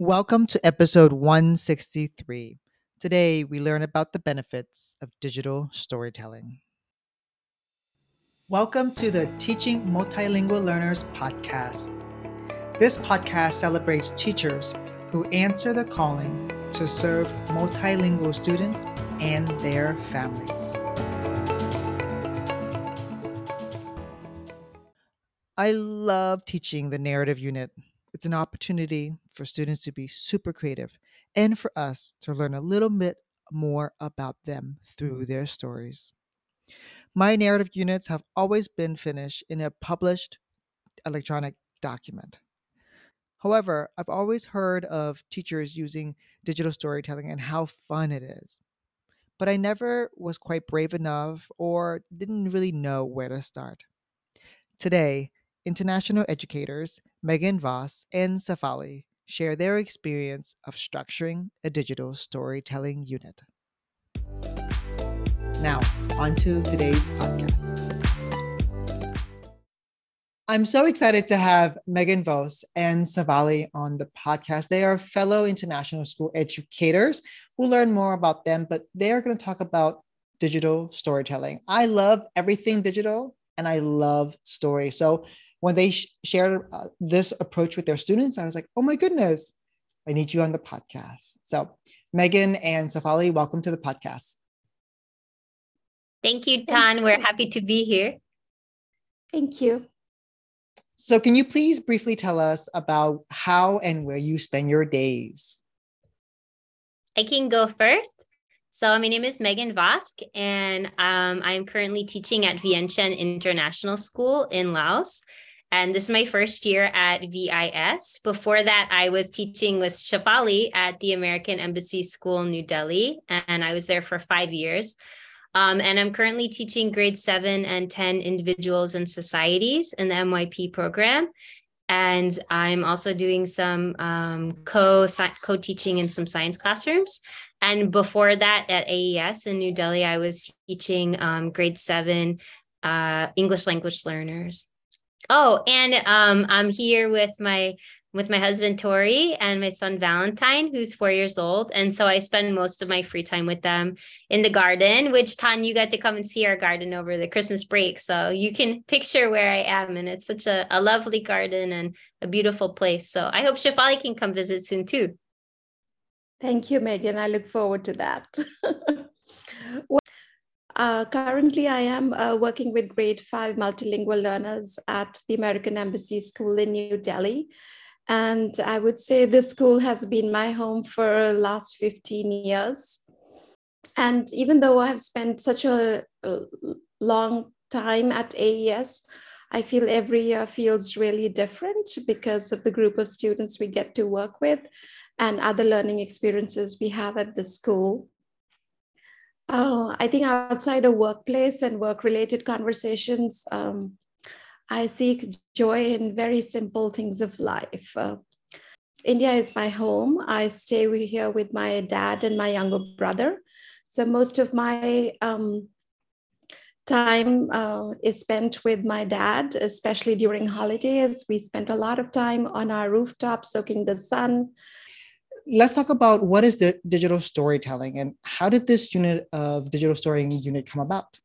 Welcome to episode 163. Today, we learn about the benefits of digital storytelling. Welcome to the Teaching Multilingual Learners podcast. This podcast celebrates teachers who answer the calling to serve multilingual students and their families. I love teaching the narrative unit. It's an opportunity for students to be super creative and for us to learn a little bit more about them through mm-hmm. their stories. My narrative units have always been finished in a published electronic document. However, I've always heard of teachers using digital storytelling and how fun it is. But I never was quite brave enough or didn't really know where to start. Today, international educators Megan Vosk and Shafali share their experience of structuring a digital storytelling unit. Now, on to today's podcast. I'm so excited to have Megan Vosk and Shafali on the podcast. They are fellow international school educators. We'll learn more about them, but they are going to talk about digital storytelling. I love everything digital and I love story. So when they sh- shared uh, this approach with their students, I was like, oh my goodness, I need you on the podcast. So, Megan and Shafali, welcome to the podcast. Thank you, Tan. We're happy to be here. Thank you. So, can you please briefly tell us about how and where you spend your days? I can go first. So, my name is Megan Vosk, and um, I'm currently teaching at Vientiane International School in Laos. And this is my first year at VIS. Before that, I was teaching with Shafali at the American Embassy School, New Delhi, and I was there for five years. Um, and I'm currently teaching grade seven and 10 individuals and societies in the MYP program. And I'm also doing some um, co co teaching in some science classrooms. And before that, at AES in New Delhi, I was teaching um, grade seven uh, English language learners. Oh, and um, I'm here with my with my husband Tori and my son Valentine, who's four years old. And so I spend most of my free time with them in the garden, which Tan, you got to come and see our garden over the Christmas break. So you can picture where I am. And it's such a, a lovely garden and a beautiful place. So I hope Shafali can come visit soon too. Thank you, Megan. I look forward to that. Uh, currently, I am uh, working with grade five multilingual learners at the American Embassy School in New Delhi. And I would say this school has been my home for the last 15 years. And even though I have spent such a long time at AES, I feel every year feels really different because of the group of students we get to work with and other learning experiences we have at the school. Oh, I think outside of workplace and work related conversations, um, I seek joy in very simple things of life. Uh, India is my home. I stay here with my dad and my younger brother. So most of my um, time uh, is spent with my dad, especially during holidays. We spent a lot of time on our rooftop soaking the sun let's talk about what is the digital storytelling and how did this unit of digital storytelling unit come about?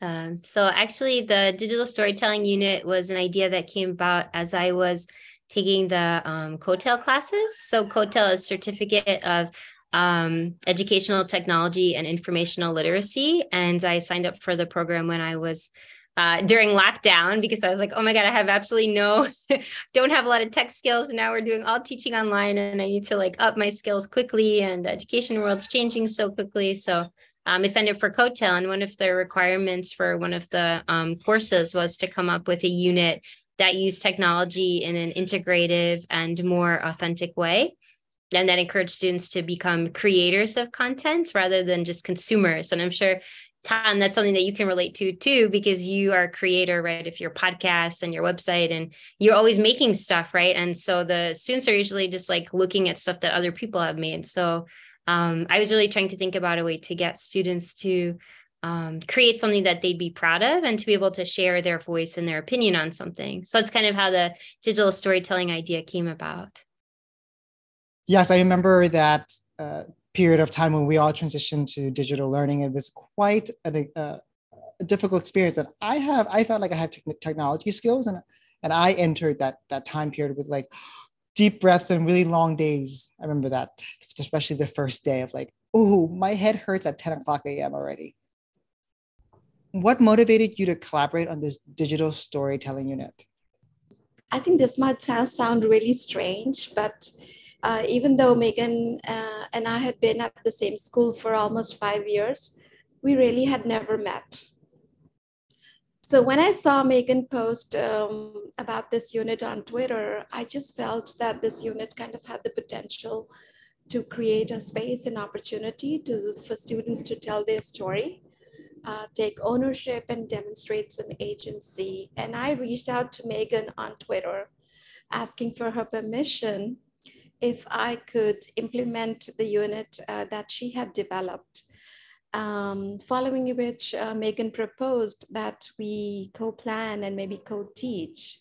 Um, so actually the digital storytelling unit was an idea that came about as I was taking the um, COETAIL classes. So COETAIL is certificate of um, educational technology and informational literacy. And I signed up for the program when I was uh, during lockdown because I was like, oh my God, I have absolutely no, don't have a lot of tech skills. And now we're doing all teaching online and I need to like up my skills quickly. And the education world's changing so quickly. So um, I signed up for COETAIL. And one of the requirements for one of the um, courses was to come up with a unit that used technology in an integrative and more authentic way and that encouraged students to become creators of content rather than just consumers. And I'm sure Tan, that's something that you can relate to too, because you are a creator, right? If your podcast and your website and you're always making stuff, right? And so the students are usually just like looking at stuff that other people have made. So um, I was really trying to think about a way to get students to um, create something that they'd be proud of and to be able to share their voice and their opinion on something. So that's kind of how the digital storytelling idea came about. Yes, I remember that uh, period of time when we all transitioned to digital learning. It was quite a, uh, a difficult experience. that I have, I felt like I have te- technology skills, and and I entered that that time period with like deep breaths and really long days. I remember that, especially the first day of like, oh, my head hurts at 10 o'clock a.m. already. What motivated you to collaborate on this digital storytelling unit? I think this might sound really strange, but uh, even though Megan uh, and I had been at the same school for almost five years, we really had never met. So when I saw Megan post um, about this unit on Twitter, I just felt that this unit kind of had the potential to create a space and opportunity to, for students to tell their story, uh, take ownership and demonstrate some agency. And I reached out to Megan on Twitter asking for her permission if I could implement the unit uh, that she had developed um, following which uh, Megan proposed that we co-plan and maybe co-teach.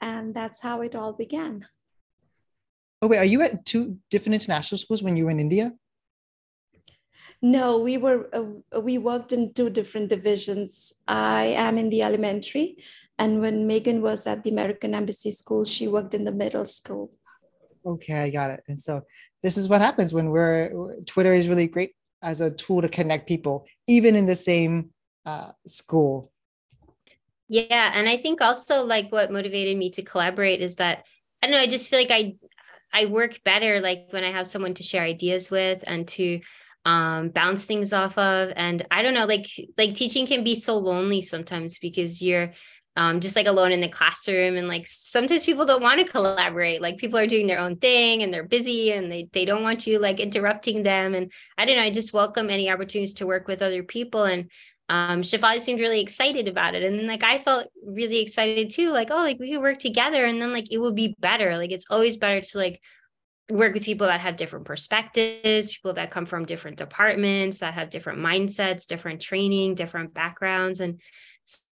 And that's how it all began. Oh, wait, are you at two different international schools when you were in India? No, we were uh, we worked in two different divisions. I am in the elementary, and when Megan was at the American Embassy School, she worked in the middle school. Okay, I got it. And so this is what happens when we're Twitter is really great as a tool to connect people, even in the same uh, school. Yeah, and I think also like what motivated me to collaborate is that I don't know. I just feel like I I work better like when I have someone to share ideas with and to um, bounce things off of. And I don't know, like like teaching can be so lonely sometimes because you're um, just like alone in the classroom and like sometimes people don't want to collaborate like people are doing their own thing and they're busy and they, they don't want you like interrupting them and i don't know i just welcome any opportunities to work with other people and um Shafali seemed really excited about it and then like i felt really excited too like oh like we could work together and then like it would be better like it's always better to like work with people that have different perspectives people that come from different departments that have different mindsets different training different backgrounds and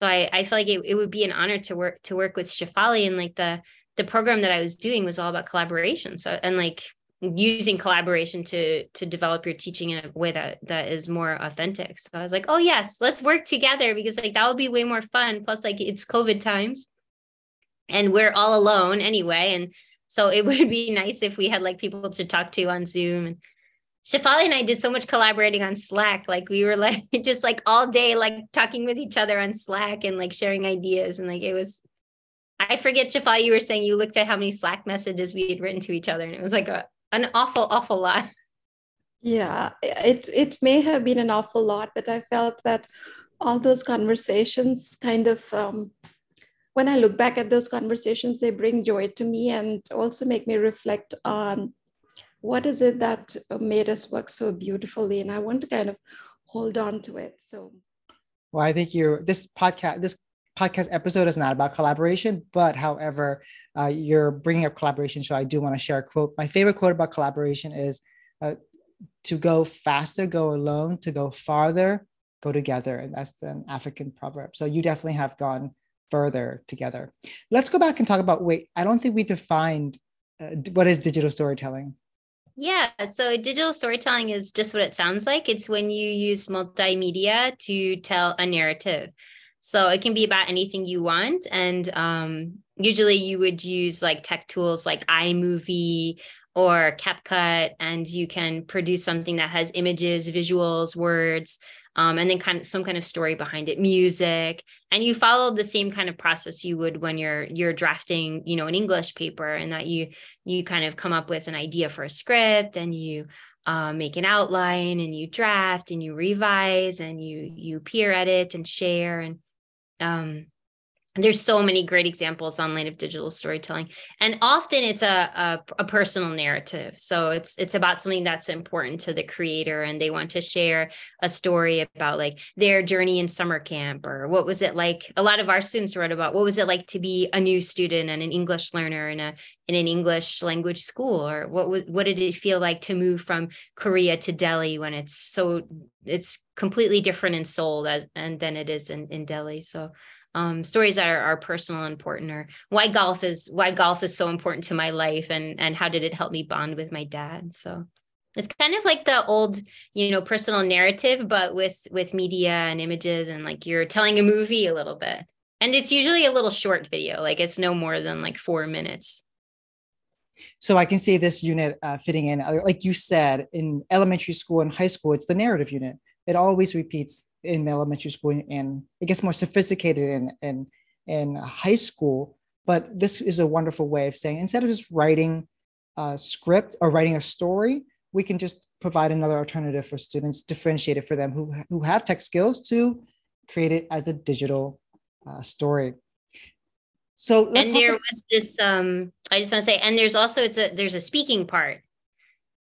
so I, I feel like it, it would be an honor to work to work with Shafali and like the the program that I was doing was all about collaboration. So and like using collaboration to to develop your teaching in a way that that is more authentic. So I was like, oh yes, let's work together because like that would be way more fun. Plus, like it's COVID times and we're all alone anyway. And so it would be nice if we had like people to talk to on Zoom and Shafali and I did so much collaborating on Slack. Like we were like just like all day, like talking with each other on Slack and like sharing ideas. And like it was, I forget, Shafali, you were saying you looked at how many Slack messages we had written to each other, and it was like a an awful, awful lot. Yeah, it it may have been an awful lot, but I felt that all those conversations kind of um, when I look back at those conversations, they bring joy to me and also make me reflect on what is it that made us work so beautifully? And i want to kind of hold on to it. So well i think you this podcast this podcast episode is not about collaboration but however uh, you're bringing up collaboration. So i do want to share a quote. My favorite quote about collaboration is uh, to go faster go alone to go farther go together. And that's an african proverb. So you definitely have gone further together. Let's go back and talk about wait i don't think we defined uh, what is digital storytelling yeah, so digital storytelling is just what it sounds like. It's when you use multimedia to tell a narrative. So it can be about anything you want. And um, usually you would use like tech tools like iMovie or CapCut, and you can produce something that has images, visuals, words, um, and then kind of some kind of story behind it, music, and you follow the same kind of process you would when you're you're drafting, you know, an English paper, and that you you kind of come up with an idea for a script, and you uh, make an outline, and you draft, and you revise, and you you peer edit and share, and um, there's so many great examples online of digital storytelling and often it's a, a, a, personal narrative. So it's it's about something that's important to the creator and they want to share a story about like their journey in summer camp or what was it like? A lot of our students wrote about what was it like to be a new student and an english learner in a in an english language school or what was what did it feel like to move from korea to delhi when it's so it's completely different in seoul as and than it is in, in delhi? So um, stories that are, are personal and important or why golf is why golf is so important to my life and and how did it help me bond with my dad? So it's kind of like the old you know personal narrative but with with media and images and like you're telling a movie a little bit. And it's usually a little short video like it's no more than like four minutes. So i can see this unit uh, fitting in. Uh, like you said in elementary school and high school it's the narrative unit. It always repeats in elementary school and it gets more sophisticated in in in high school but this is a wonderful way of saying instead of just writing a script or writing a story we can just provide another alternative for students differentiated for them who, who have tech skills to create it as a digital uh, story. So and there was this um i just want to say and there's also it's a there's a speaking part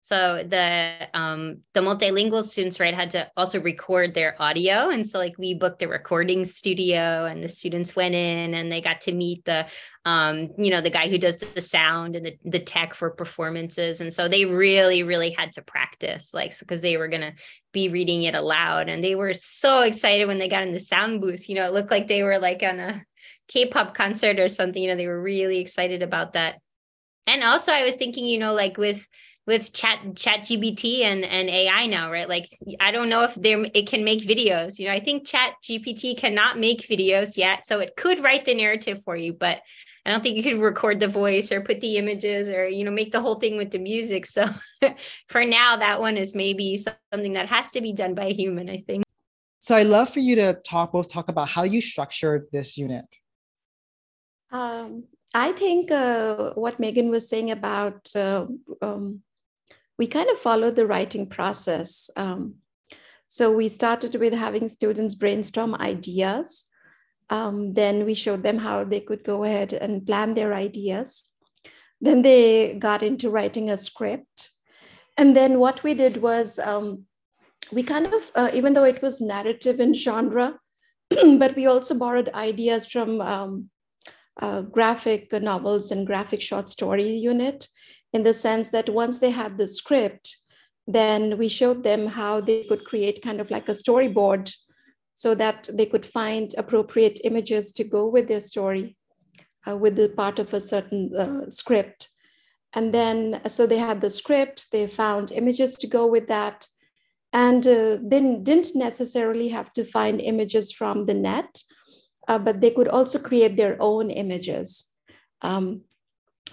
so the um, the multilingual students, right, had to also record their audio, and so like we booked a recording studio, and the students went in and they got to meet the, um, you know, the guy who does the sound and the the tech for performances, and so they really really had to practice, like because they were gonna be reading it aloud, and they were so excited when they got in the sound booth. You know, it looked like they were like on a K-pop concert or something. You know, they were really excited about that. And also, I was thinking, you know, like with with chat chat gpt and and ai now right? Like i don't know if there it can make videos you know i think chat gpt cannot make videos yet so it could write the narrative for you but i don't think you could record the voice or put the images or you know make the whole thing with the music so for now that one is maybe something that has to be done by a human i think. So i love for you to talk both talk about how you structured this unit. Um, I think uh, what Megan was saying about uh, um, we kind of followed the writing process. Um, so we started with having students brainstorm ideas. Um, then we showed them how they could go ahead and plan their ideas. Then they got into writing a script. And then what we did was um, we kind of, uh, even though it was narrative in genre, but we also borrowed ideas from um, uh, graphic novels and graphic short story unit in the sense that once they had the script, then we showed them how they could create kind of like a storyboard so that they could find appropriate images to go with their story uh, with the part of a certain uh, script. And then, so they had the script, they found images to go with that, and uh, then didn't necessarily have to find images from the net, uh, but they could also create their own images. Um,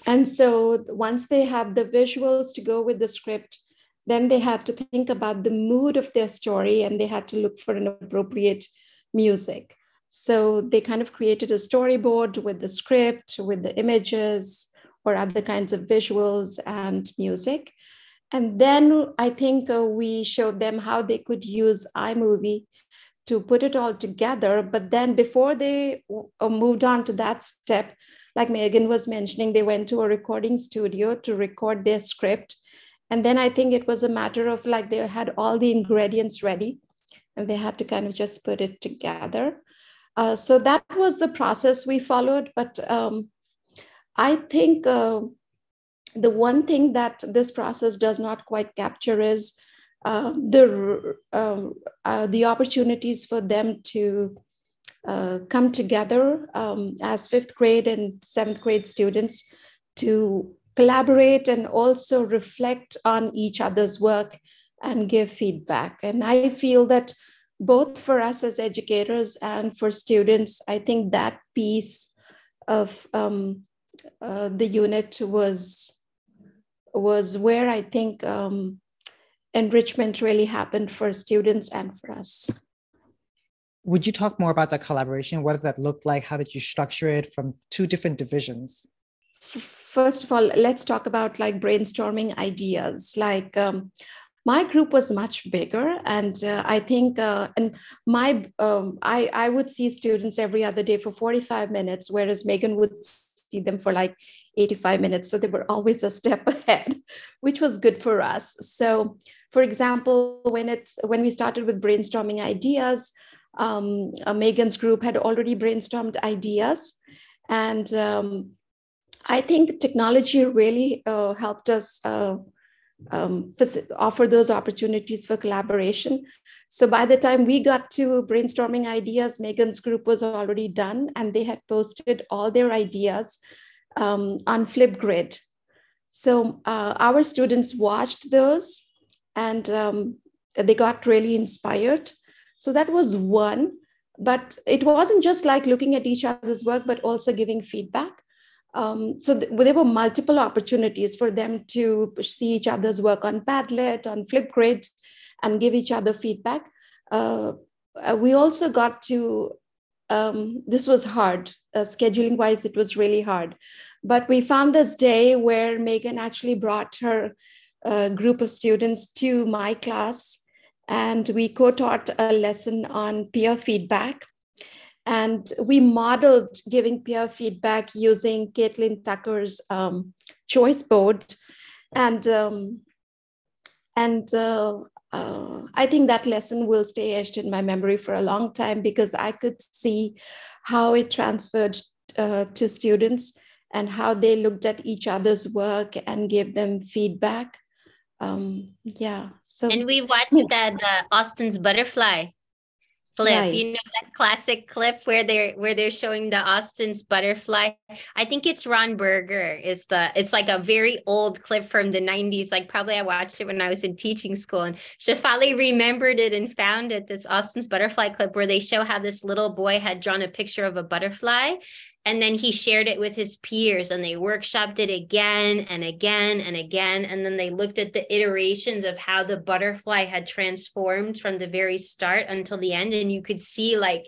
and so once they had the visuals to go with the script, then they had to think about the mood of their story and they had to look for an appropriate music. So they kind of created a storyboard with the script, with the images, or other kinds of visuals and music. And then I think uh, we showed them how they could use iMovie to put it all together. But then before they uh, moved on to that step, like Megan was mentioning, they went to a recording studio to record their script. And then I think it was a matter of like they had all the ingredients ready and they had to kind of just put it together. Uh, so that was the process we followed. But um, I think uh, the one thing that this process does not quite capture is the um, uh, the opportunities for them to uh, come together um, as fifth grade and seventh grade students to collaborate and also reflect on each other's work and give feedback. And I feel that both for us as educators and for students, I think that piece of um, uh, the unit was was where I think um, enrichment really happened for students and for us would you talk more about that collaboration? What does that look like? How did you structure it from two different divisions? First of all, let's talk about like brainstorming ideas. Like um, my group was much bigger, and uh, I think, uh, and my um, I I would see students every other day for forty five minutes, whereas Megan would see them for like 85 minutes. So they were always a step ahead, which was good for us. So, for example, when it when we started with brainstorming ideas, um, uh, Megan's group had already brainstormed ideas. And um, I think technology really uh, helped us uh, um, offer those opportunities for collaboration. So by the time we got to brainstorming ideas, Megan's group was already done and they had posted all their ideas um, on Flipgrid. So uh, our students watched those and um, they got really inspired. So that was one, but it wasn't just like looking at each other's work, but also giving feedback. Um, so th- there were multiple opportunities for them to see each other's work on Padlet, on Flipgrid, and give each other feedback. Uh, uh, we also got to, um, this was hard, uh, scheduling wise, it was really hard. But we found this day where Megan actually brought her uh, group of students to my class, and we co taught a lesson on peer feedback and we modeled giving peer feedback using Catlin Tucker's um, choice board. And, um, and uh, uh, I think that lesson will stay etched in my memory for a long time because I could see how it transferred uh, to students and how they looked at each other's work and gave them feedback. Um, yeah. So and we watched that uh, Austin's butterfly flip right. you know that classic clip where they're where they're showing the austin's butterfly i think it's ron berger is the it's like a very old clip from the 90s like probably i watched it when i was in teaching school and shafali remembered it and found it this austin's butterfly clip where they show how this little boy had drawn a picture of a butterfly and then he shared it with his peers and they workshopped it again and again and again. And then they looked at the iterations of how the butterfly had transformed from the very start until the end. And you could see like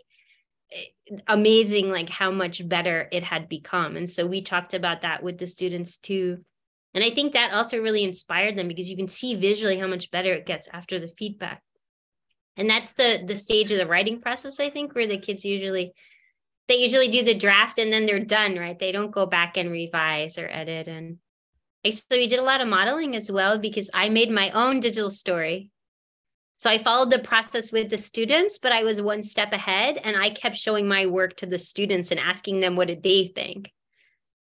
eh, amazing like how much better it had become. And so we talked about that with the students too. And i think that also really inspired them because you can see visually how much better it gets after the feedback. And that's the the stage of the writing process i think where the kids usually they usually do the draft and then they're done, right? They don't go back and revise or edit. And actually, we did a lot of modeling as well because I made my own digital story. So I followed the process with the students, but I was one step ahead and I kept showing my work to the students and asking them what did they think.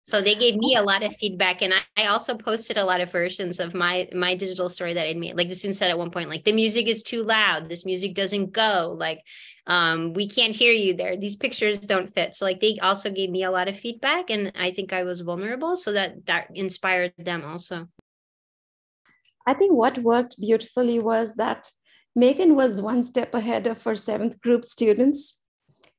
So they gave me a lot of feedback, and I, I also posted a lot of versions of my my digital story that I made. Like the student said at one point, like the music is too loud. This music doesn't go. Like um, we can't hear you there. These pictures don't fit. So like they also gave me a lot of feedback, and I think I was vulnerable, so that that inspired them also. I think what worked beautifully was that Megan was one step ahead of her seventh group students,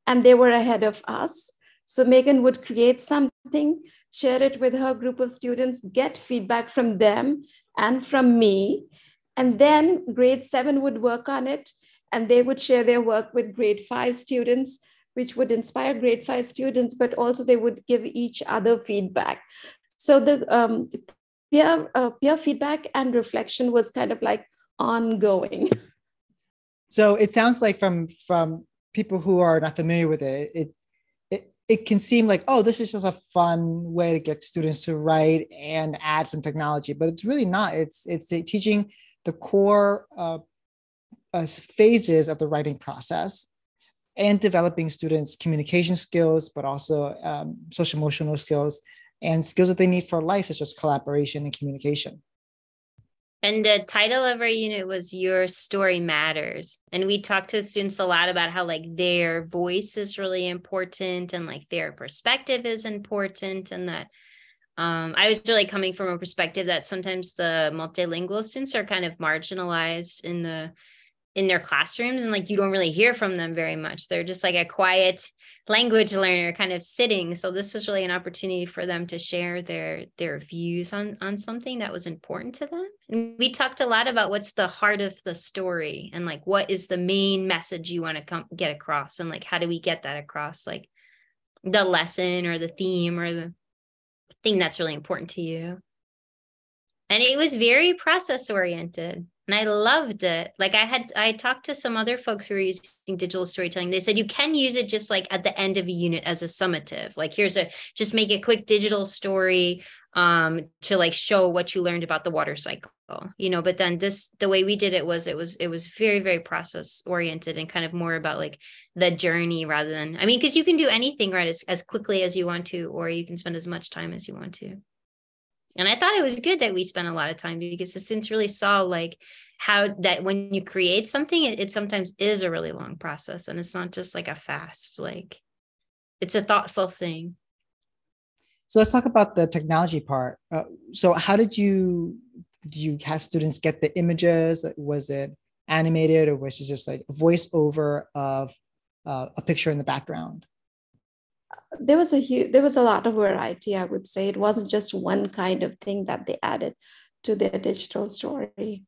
and they were ahead of us. So Megan would create something, share it with her group of students, get feedback from them and from me. And then grade seven would work on it and they would share their work with grade five students, which would inspire grade five students, but also they would give each other feedback. So the um, peer, uh, peer feedback and reflection was kind of like ongoing. So it sounds like from from people who are not familiar with it, it it can seem like oh this is just a fun way to get students to write and add some technology but it's really not. It's it's teaching the core uh, uh, phases of the writing process and developing students communication skills but also um, social emotional skills and skills that they need for life is just collaboration and communication and the title of our unit was Your Story Matters. And we talked to students a lot about how like their voice is really important and like their perspective is important and that um, I was really coming from a perspective that sometimes the multilingual students are kind of marginalized in the in their classrooms and like you don't really hear from them very much. They're just like a quiet language learner kind of sitting. So this was really an opportunity for them to share their their views on on something that was important to them. And we talked a lot about what's the heart of the story and like what is the main message you want to come get across and like how do we get that across like the lesson or the theme or the thing that's really important to you. And it was very process oriented and I loved it. Like I had I talked to some other folks who were using digital storytelling. They said you can use it just like at the end of a unit as a summative. Like here's a just make a quick digital story um to like show what you learned about the water cycle. You know, but then this the way we did it was it was it was very very process oriented and kind of more about like the journey rather than I mean because you can do anything right as as quickly as you want to or you can spend as much time as you want to. And i thought it was good that we spent a lot of time because the students really saw like how that when you create something it, it sometimes is a really long process and it's not just like a fast like it's a thoughtful thing. So let's talk about the technology part. Uh, so how did you did you have students get the images? Was it animated or was it just like a voiceover of uh, a picture in the background there was a huge there was a lot of variety i would say. It wasn't just one kind of thing that they added to their digital story.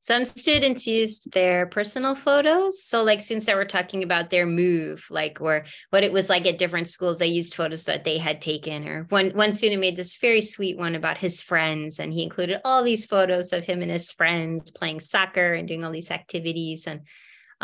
Some students used their personal photos. So like students that were talking about their move like or what it was like at different schools they used photos that they had taken. Or one one student made this very sweet one about his friends and he included all these photos of him and his friends playing soccer and doing all these activities. And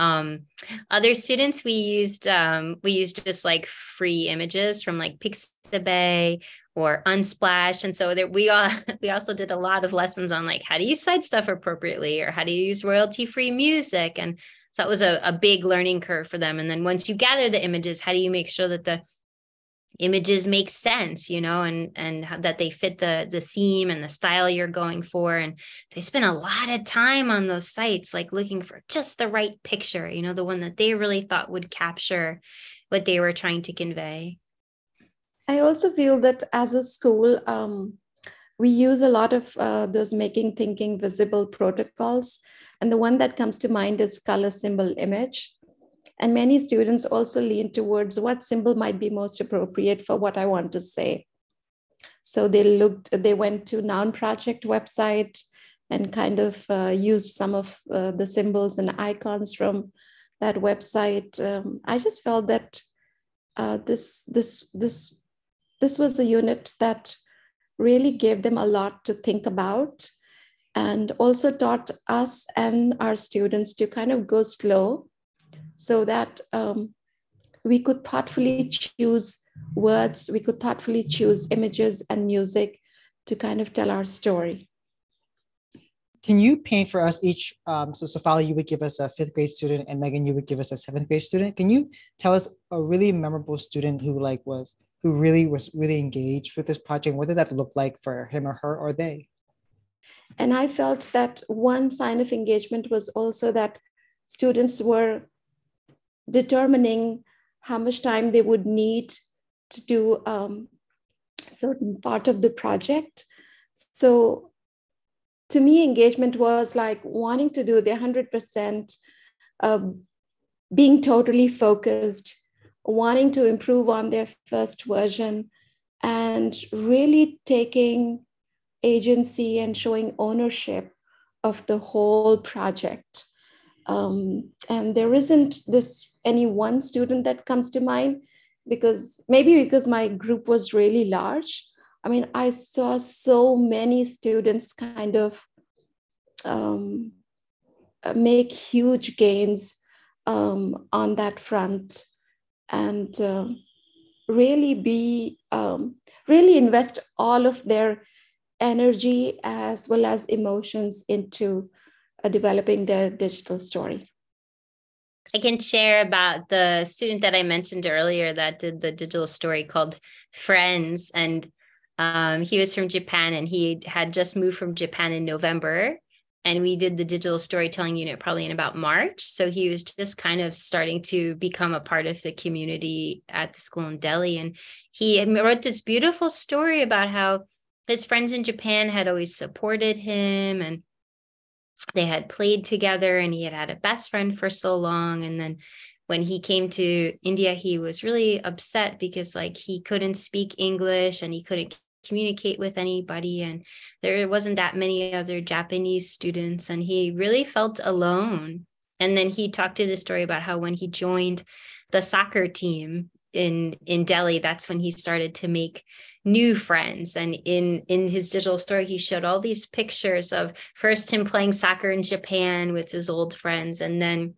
um, other students we used um, we used just like free images from like pixabay or unsplash. And so there we all we also did a lot of lessons on like how to use side stuff appropriately or how to use royalty free music? And so that was a, a big learning curve for them. And then once you gather the images how do you make sure that the images make sense you know and and that they fit the the theme and the style you're going for and they spend a lot of time on those sites like looking for just the right picture you know the one that they really thought would capture what they were trying to convey. I also feel that as a school um, we use a lot of uh, those making thinking visible protocols and the one that comes to mind is color symbol image and many students also lean towards what symbol might be most appropriate for what I want to say. So they looked, they went to Noun Project website and kind of uh, used some of uh, the symbols and icons from that website. Um, I just felt that uh, this this this this was a unit that really gave them a lot to think about and also taught us and our students to kind of go slow so that um, we could thoughtfully choose words, we could thoughtfully choose images and music to kind of tell our story. Can you paint for us each? Um, so, Shafali, you would give us a fifth grade student, and Megan, you would give us a seventh grade student. Can you tell us a really memorable student who like was who really was really engaged with this project? What did that look like for him or her or they? And I felt that one sign of engagement was also that students were determining how much time they would need to do um, certain part of the project. So to me, engagement was like wanting to do the 100%, uh, being totally focused, wanting to improve on their first version, and really taking agency and showing ownership of the whole project. Um, and there isn't this any one student that comes to mind because maybe because my group was really large. I mean, I saw so many students kind of um, uh, make huge gains um, on that front and uh, really be um, really invest all of their energy as well as emotions into developing their digital story. I can share about the student that I mentioned earlier that did the digital story called Friends. And um, he was from Japan and he had just moved from Japan in November. And we did the digital storytelling unit probably in about March. So he was just kind of starting to become a part of the community at the school in Delhi. And he wrote this beautiful story about how his friends in Japan had always supported him and they had played together and he had had a best friend for so long. And then when he came to India he was really upset because like he couldn't speak English and he couldn't communicate with anybody. And there wasn't that many other Japanese students and he really felt alone. And then he talked in his story about how when he joined the soccer team in in Delhi that's when he started to make new friends. And in in his digital story he showed all these pictures of first him playing soccer in Japan with his old friends and then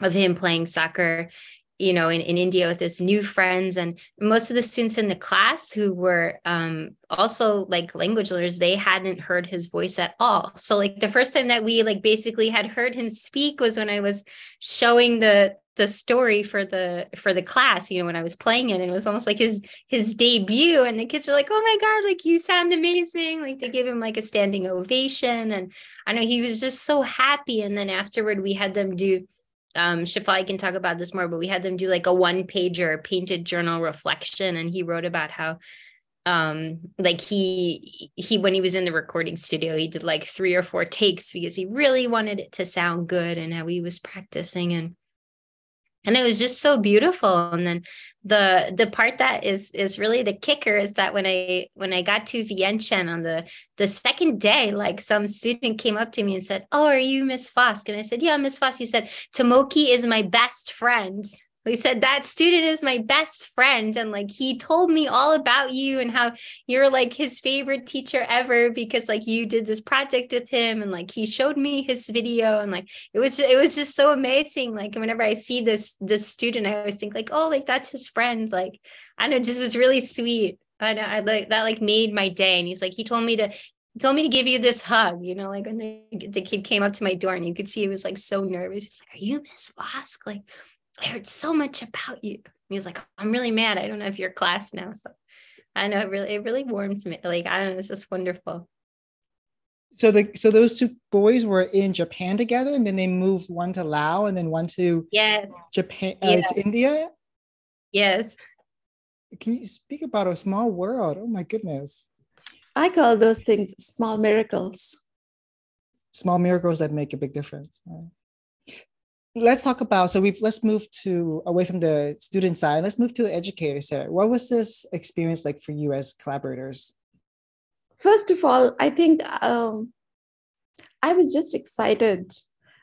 of him playing soccer you know in, in india with his new friends. And most of the students in the class who were um, also like language learners they hadn't heard his voice at all. So like the first time that we like basically had heard him speak was when i was showing the the story for the for the class you know when i was playing it and it was almost like his his debut and the kids were like oh my god like you sound amazing. Like they gave him like a standing ovation and i know he was just so happy and then afterward we had them do um Shafali can talk about this more but we had them do like a one pager painted journal reflection and he wrote about how um like he he when he was in the recording studio he did like three or four takes because he really wanted it to sound good and how he was practicing and and it was just so beautiful. And then the the part that is is really the kicker is that when i when i got to Vientiane on the the second day like some student came up to me and said oh are you miss Vosk? And i said yeah miss Vosk. He said tomoki is my best friend he said that student is my best friend and like he told me all about you and how you're like his favorite teacher ever because like you did this project with him and like he showed me his video and like it was it was just so amazing like whenever i see this this student i always think like oh like that's his friend like i know just was really sweet i know i like that like made my day and he's like he told me to told me to give you this hug, you know, like when the, the kid came up to my door and you could see he was like so nervous. He's like, Are you Miss Vosk? Like, I heard so much about you. And he was like, I'm really mad. I don't know if you're class now. So I know it really, it really warms me. Like, I don't know, this is wonderful. So the so those two boys were in Japan together, and then they moved one to Laos, and then one to yes Japan uh, to India. Yes. Can you speak about a small world? Oh my goodness. I call those things small miracles. Small miracles that make a big difference let's talk about so we've let's move to away from the student side let's move to the educator side. What was this experience like for you as collaborators? First of all i think um, i was just excited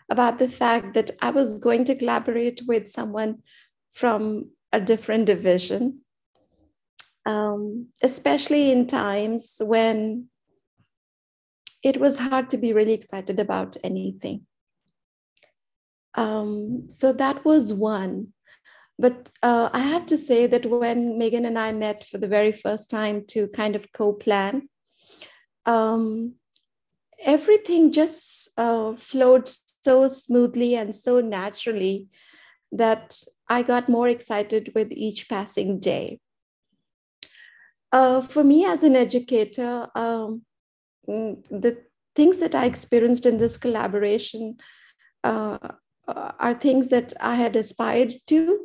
about the fact that i was going to collaborate with someone from a different division um, especially in times when it was hard to be really excited about anything um, so that was one. But uh, I have to say that when Megan and I met for the very first time to kind of co plan, um, everything just uh, flowed so smoothly and so naturally that I got more excited with each passing day. Uh, for me as an educator, um, mm, the things that I experienced in this collaboration uh, uh, are things that I had aspired to.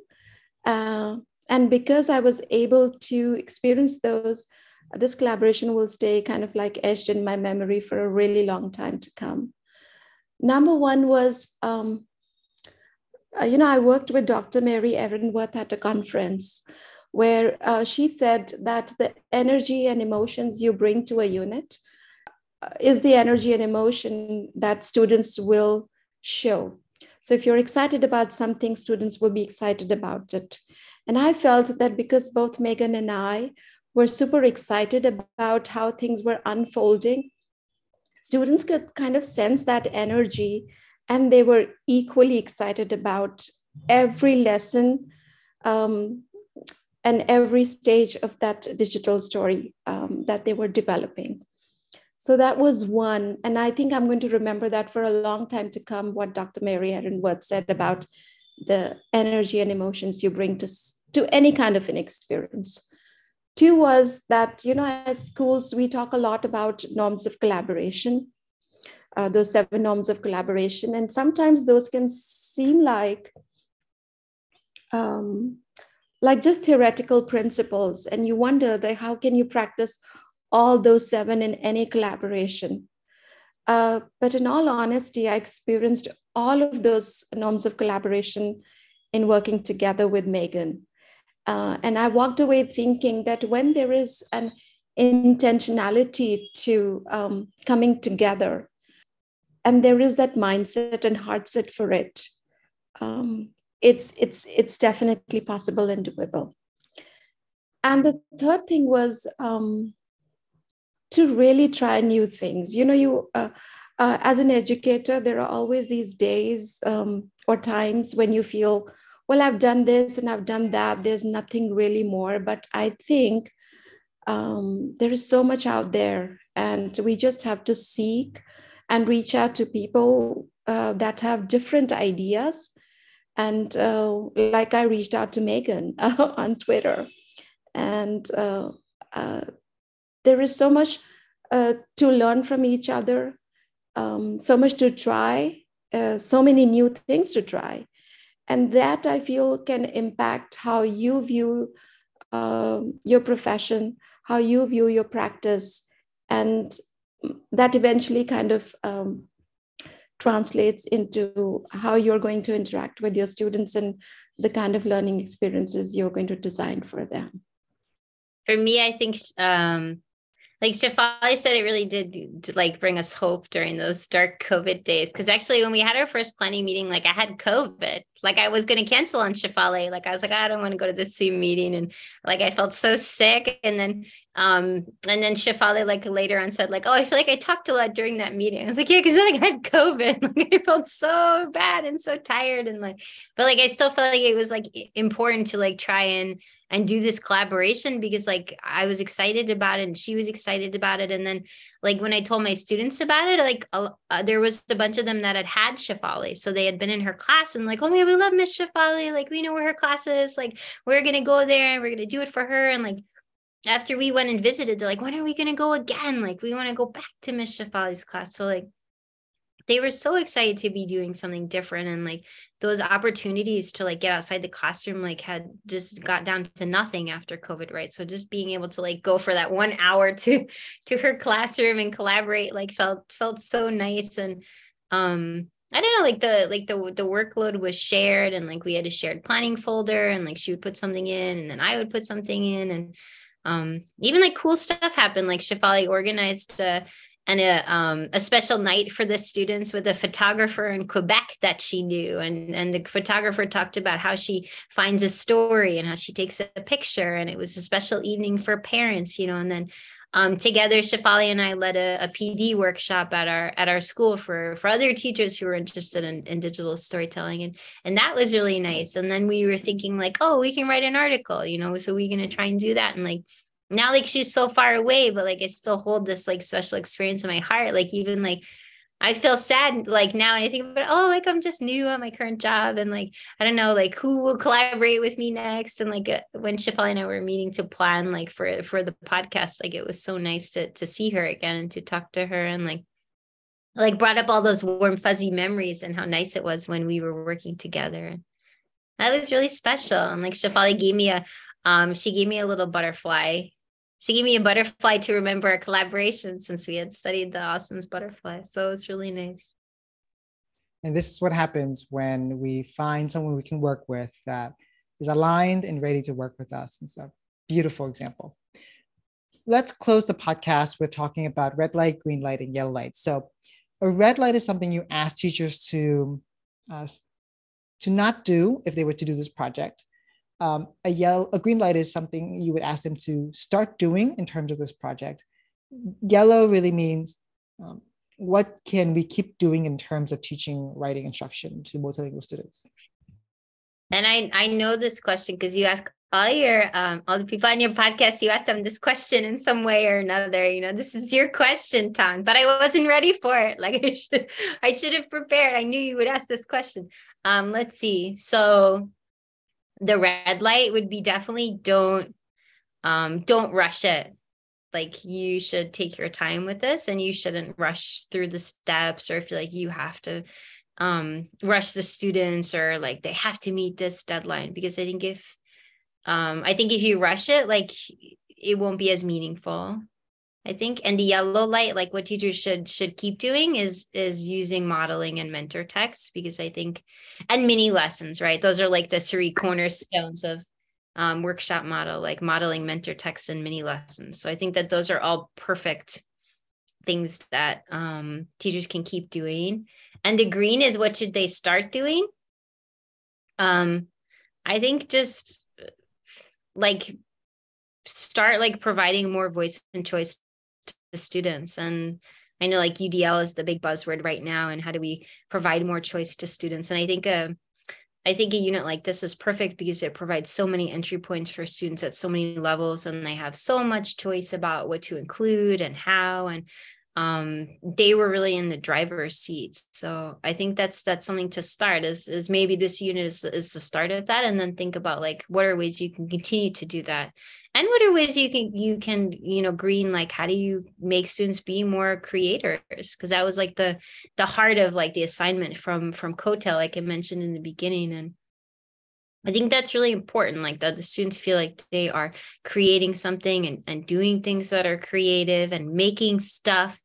Uh, and because I was able to experience those, this collaboration will stay kind of like etched in my memory for a really long time to come. Number one was, um, uh, you know, I worked with Dr. Mary Ehrenworth at a conference where uh, she said that the energy and emotions you bring to a unit uh, is the energy and emotion that students will show. So if you're excited about something, students will be excited about it. And I felt that because both Megan and I were super excited about how things were unfolding, students could kind of sense that energy and they were equally excited about every lesson um, and every stage of that digital story um, that they were developing. So that was one. And I think I'm going to remember that for a long time to come, what Dr. Mary Ehrenworth said about the energy and emotions you bring to, to any kind of an experience. Two was that, you know, as schools, we talk a lot about norms of collaboration, uh, those seven norms of collaboration. And sometimes those can seem like, um, like just theoretical principles. And you wonder how can you practice all those seven in any collaboration. Uh, but in all honesty, I experienced all of those norms of collaboration in working together with Megan. Uh, and I walked away thinking that when there is an intentionality to um, coming together, and there is that mindset and heart set for it, um, it's it's it's definitely possible and doable. And the third thing was um, to really try new things. You know, you uh, uh, as an educator, there are always these days um, or times when you feel, well, I've done this and I've done that. There's nothing really more. But I think um, there is so much out there, and we just have to seek and reach out to people uh, that have different ideas And uh, like I reached out to Megan on Twitter, and uh, uh, there is so much uh, to learn from each other, um, so much to try, so many new things to try. And that I feel can impact how you view um, your profession, how you view your practice, and that eventually kind of um, translates into how you're going to interact with your students and the kind of learning experiences you're going to design for them. For me, I think um, like Shafali said, it really did like bring us hope during those dark COVID days. Cause actually when we had our first planning meeting, like I had COVID, like I was going to cancel on Shafali. Like I was like, I don't want to go to this Zoom meeting. And like, I felt so sick. And then, um, and then Shafali like later on said like, oh, I feel like I talked a lot during that meeting. I was like, yeah, cause like I had COVID. Like I felt so bad and so tired. And like, but like, I still felt like it was like important to like try and, and do this collaboration because like I was excited about it and she was excited about it. And then like when I told my students about it, like uh, uh, there was a bunch of them that had had Shafali. So they had been in her class and like, oh man, we love Miss Shafali. Like we know where her class is. Like we're to go there and we're to do it for her. And like, after we went and visited, they're like, when are we to go again? Like we want to go back to Miss Shafali's class. So like they were so excited to be doing something different and like those opportunities to like get outside the classroom like had just got down to nothing after covid right so just being able to like go for that one hour to to her classroom and collaborate like felt felt so nice and um I don't know, like the like the the workload was shared, and like we had a shared planning folder, and like she would put something in, and then I would put something in, and um, even like cool stuff happened. Like Shafali organized a and a, um, a special night for the students with a photographer in Quebec that she knew. And, and the photographer talked about how she finds a story and how she takes a picture. And it was a special evening for parents, you know, and then um, together, Shafali and I led a, a, PD workshop at our at our school for for other teachers who were interested in, in digital storytelling, and and that was really nice. And then we were thinking like, oh, we can write an article, you know, so we're gonna try and do that. And like now like she's so far away but like i still hold this like special experience in my heart. Like even like i feel sad like now and i think about oh like i'm just new on my current job and like i don't know like who will collaborate with me next? And like uh, when Shafali and i were meeting to plan like for for the podcast like it was so nice to to see her again and to talk to her and like like brought up all those warm fuzzy memories and how nice it was when we were working together. That was really special. And like Shafali gave me a um she gave me a little butterfly she gave me a butterfly to remember our collaboration since we had studied the Austin's butterfly. So it was really nice. And this is what happens when we find someone we can work with that is aligned and ready to work with us. And so, beautiful example. Let's close the podcast with talking about red light, green light, and yellow light. So, a red light is something you ask teachers to uh, to not do if they were to do this project um, a yellow a green light is something you would ask them to start doing in terms of this project. Yellow really means um, what can we keep doing in terms of teaching writing instruction to multilingual students? And i i know this question because you ask all your um all the people on your podcast you ask them this question in some way or another you know this is your question Tan but i wasn't ready for it. Like i should i should have prepared. I knew you would ask this question. Um let's see. So the red light would be definitely don't um don't rush it. Like you should take your time with this and you shouldn't rush through the steps or feel like you have to um rush the students or like they have to meet this deadline because i think if um i think if you rush it like it won't be as meaningful I think. And the yellow light, like what teachers should should keep doing is is using modeling and mentor text because I think and mini lessons, right? Those are like the three cornerstones of um, workshop model, like modeling, mentor text, and mini lessons. So I think that those are all perfect things that um, teachers can keep doing. And the green is what should they start doing? Um, I think just like start like providing more voice and choice the students. And i know like udl is the big buzzword right now and how do we provide more choice to students? And i think a uh, I think a unit like this is perfect because it provides so many entry points for students at so many levels and they have so much choice about what to include and how and um, they were really in the driver's seat. So I think that's that's something to start is is maybe this unit is, is the start of that, and then think about like what are ways you can continue to do that, and what are ways you can you can you know green like how do you make students be more creators? Because that was like the the heart of like the assignment from from COETAIL like I mentioned in the beginning. And I think that's really important, like that the students feel like they are creating something and, and doing things that are creative and making stuff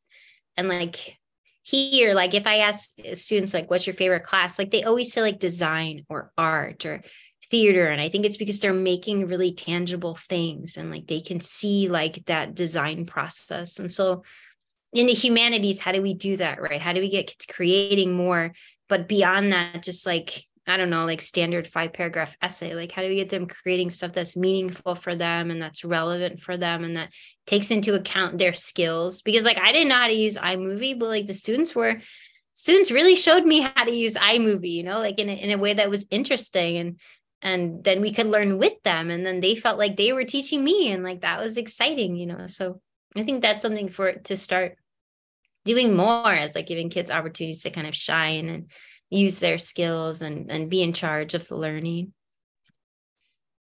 and like here like if i ask students like what's your favorite class? Like they always say like design or art or theater and i think it's because they're making really tangible things and like they can see like that design process. And so in the humanities how do we do that right? How do we get kids creating more? But beyond that just like I don't know, like standard five paragraph essay. Like, how do we get them creating stuff that's meaningful for them and that's relevant for them and that takes into account their skills? Because, like, I didn't know how to use iMovie, but like the students were, students really showed me how to use iMovie, you know, like in a, in a way that was interesting. And, and then we could learn with them. And then they felt like they were teaching me. And like that was exciting, you know. So I think that's something for to start doing more as like giving kids opportunities to kind of shine and use their skills and, and be in charge of the learning.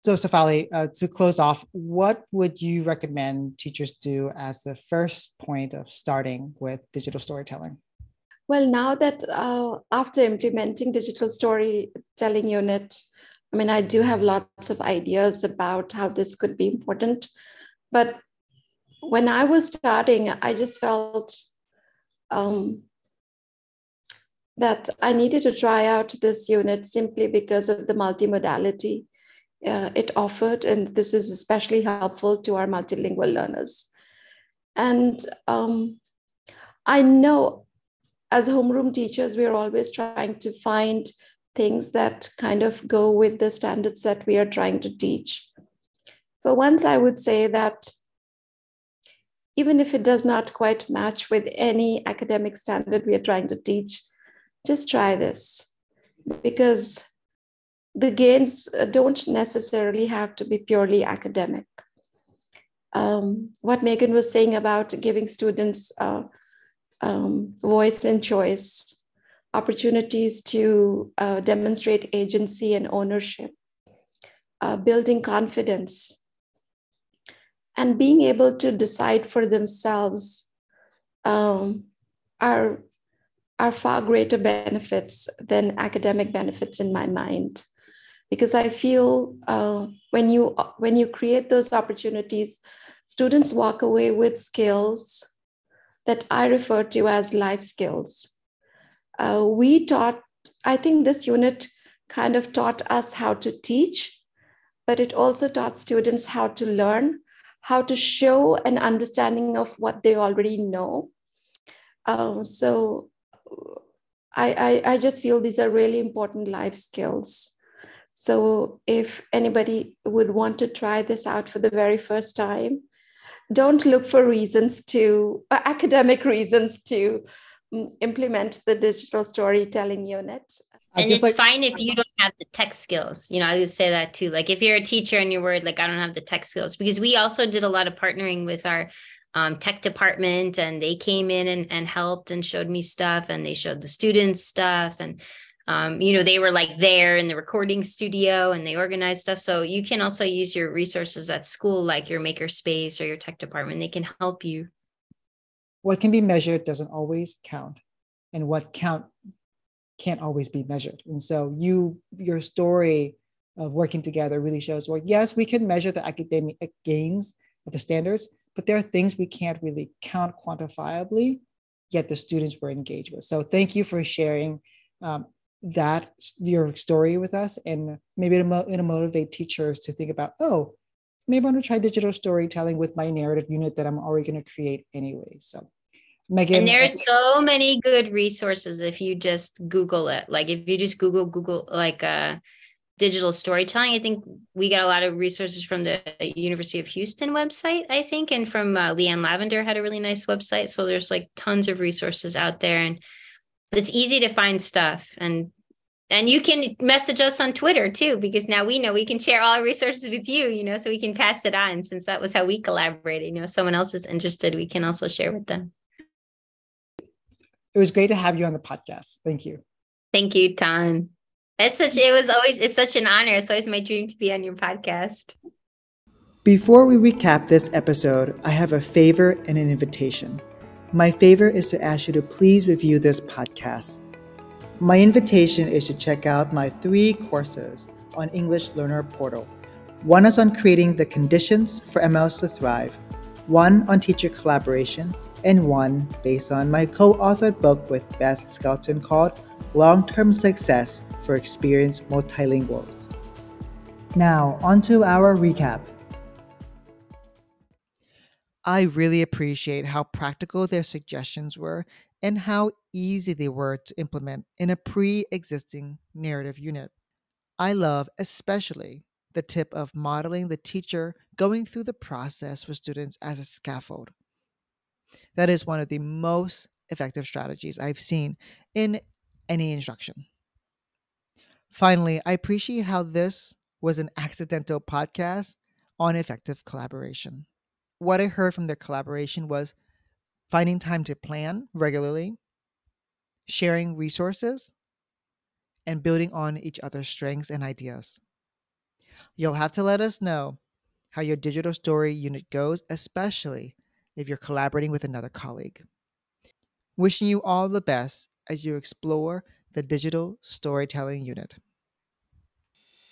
So, Shafali, uh, to close off, what would you recommend teachers do as the first point of starting with digital storytelling? Well, now that uh, after implementing digital storytelling unit, I mean, I do have lots of ideas about how this could be important. But when I was starting, I just felt um, that I needed to try out this unit simply because of the multimodality uh, it offered. And this is especially helpful to our multilingual learners. And um, I know as homeroom teachers, we're always trying to find things that kind of go with the standards that we are trying to teach. For once, I would say that even if it does not quite match with any academic standard we are trying to teach, just try this because the gains don't necessarily have to be purely academic. Um, what Megan was saying about giving students uh, um, voice and choice, opportunities to uh, demonstrate agency and ownership, uh, building confidence, and being able to decide for themselves um, are are far greater benefits than academic benefits in my mind. Because i feel uh, when you when you create those opportunities students walk away with skills that i refer to as life skills. Uh, we taught i think this unit kind of taught us how to teach but it also taught students how to learn how to show an understanding of what they already know. Uh, so I, I, I just feel these are really important life skills. So if anybody would want to try this out for the very first time, don't look for reasons to uh, academic reasons to um, implement the digital storytelling unit. And it's like, fine if you don't have the tech skills. You know, I would say that too. Like if you're a teacher and you're worried, like I don't have the tech skills, because we also did a lot of partnering with our um, tech department and they came in and, and helped and showed me stuff and they showed the students stuff and um, you know they were like there in the recording studio and they organized stuff. So you can also use your resources at school like your makerspace or your tech department. They can help you. What can be measured doesn't always count and what count can't always be measured. And so you your story of working together really shows well yes we can measure the academic gains of the standards but there are things we can't really count quantifiably, yet the students were engaged with. So thank you for sharing um, that your story with us, and maybe it'll, it'll motivate teachers to think about, oh, maybe I'm going to try digital storytelling with my narrative unit that I'm already going to create anyway. So Megan. And there's so many good resources if you just Google it. Like if you just Google Google like uh digital storytelling. I think we got a lot of resources from the University of Houston website, I think, and from uh, Leanne Lavender had a really nice website. So there's like tons of resources out there, and it's easy to find stuff. And and you can message us on Twitter too, because now we know we can share all our resources with you, you know, so we can pass it on since that was how we collaborated. You know, if someone else is interested, we can also share with them. It was great to have you on the podcast. Thank you. Thank you, Tan. It's such it was always it's such an honor. It's always my dream to be on your podcast. Before we recap this episode, I have a favor and an invitation. My favor is to ask you to please review this podcast. My invitation is to check out my three courses on English Learner Portal. One is on creating the conditions for MLs to thrive, one on teacher collaboration, and one based on my co authored book with Beth Skelton called Long Term Success for Experienced Multilinguals. Now, onto our recap. I really appreciate how practical their suggestions were and how easy they were to implement in a pre existing narrative unit. I love especially the tip of modeling the teacher going through the process for students as a scaffold. That is one of the most effective strategies I've seen in any instruction. Finally, I appreciate how this was an accidental podcast on effective collaboration. What I heard from their collaboration was finding time to plan regularly, sharing resources, and building on each other's strengths and ideas. You'll have to let us know how your digital story unit goes, especially if you're collaborating with another colleague. Wishing you all the best as you explore the digital storytelling unit.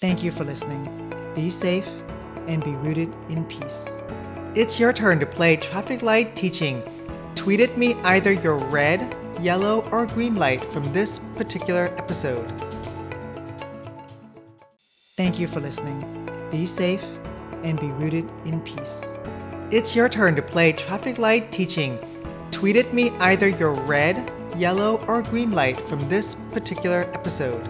Thank you for listening. Be safe and be rooted in peace. It's your turn to play traffic light teaching. Tweet at me either your red, yellow, or green light from this particular episode. Thank you for listening. Be safe and be rooted in peace. It's your turn to play traffic light teaching. Tweet at me either your red, yellow, or green light from this particular episode.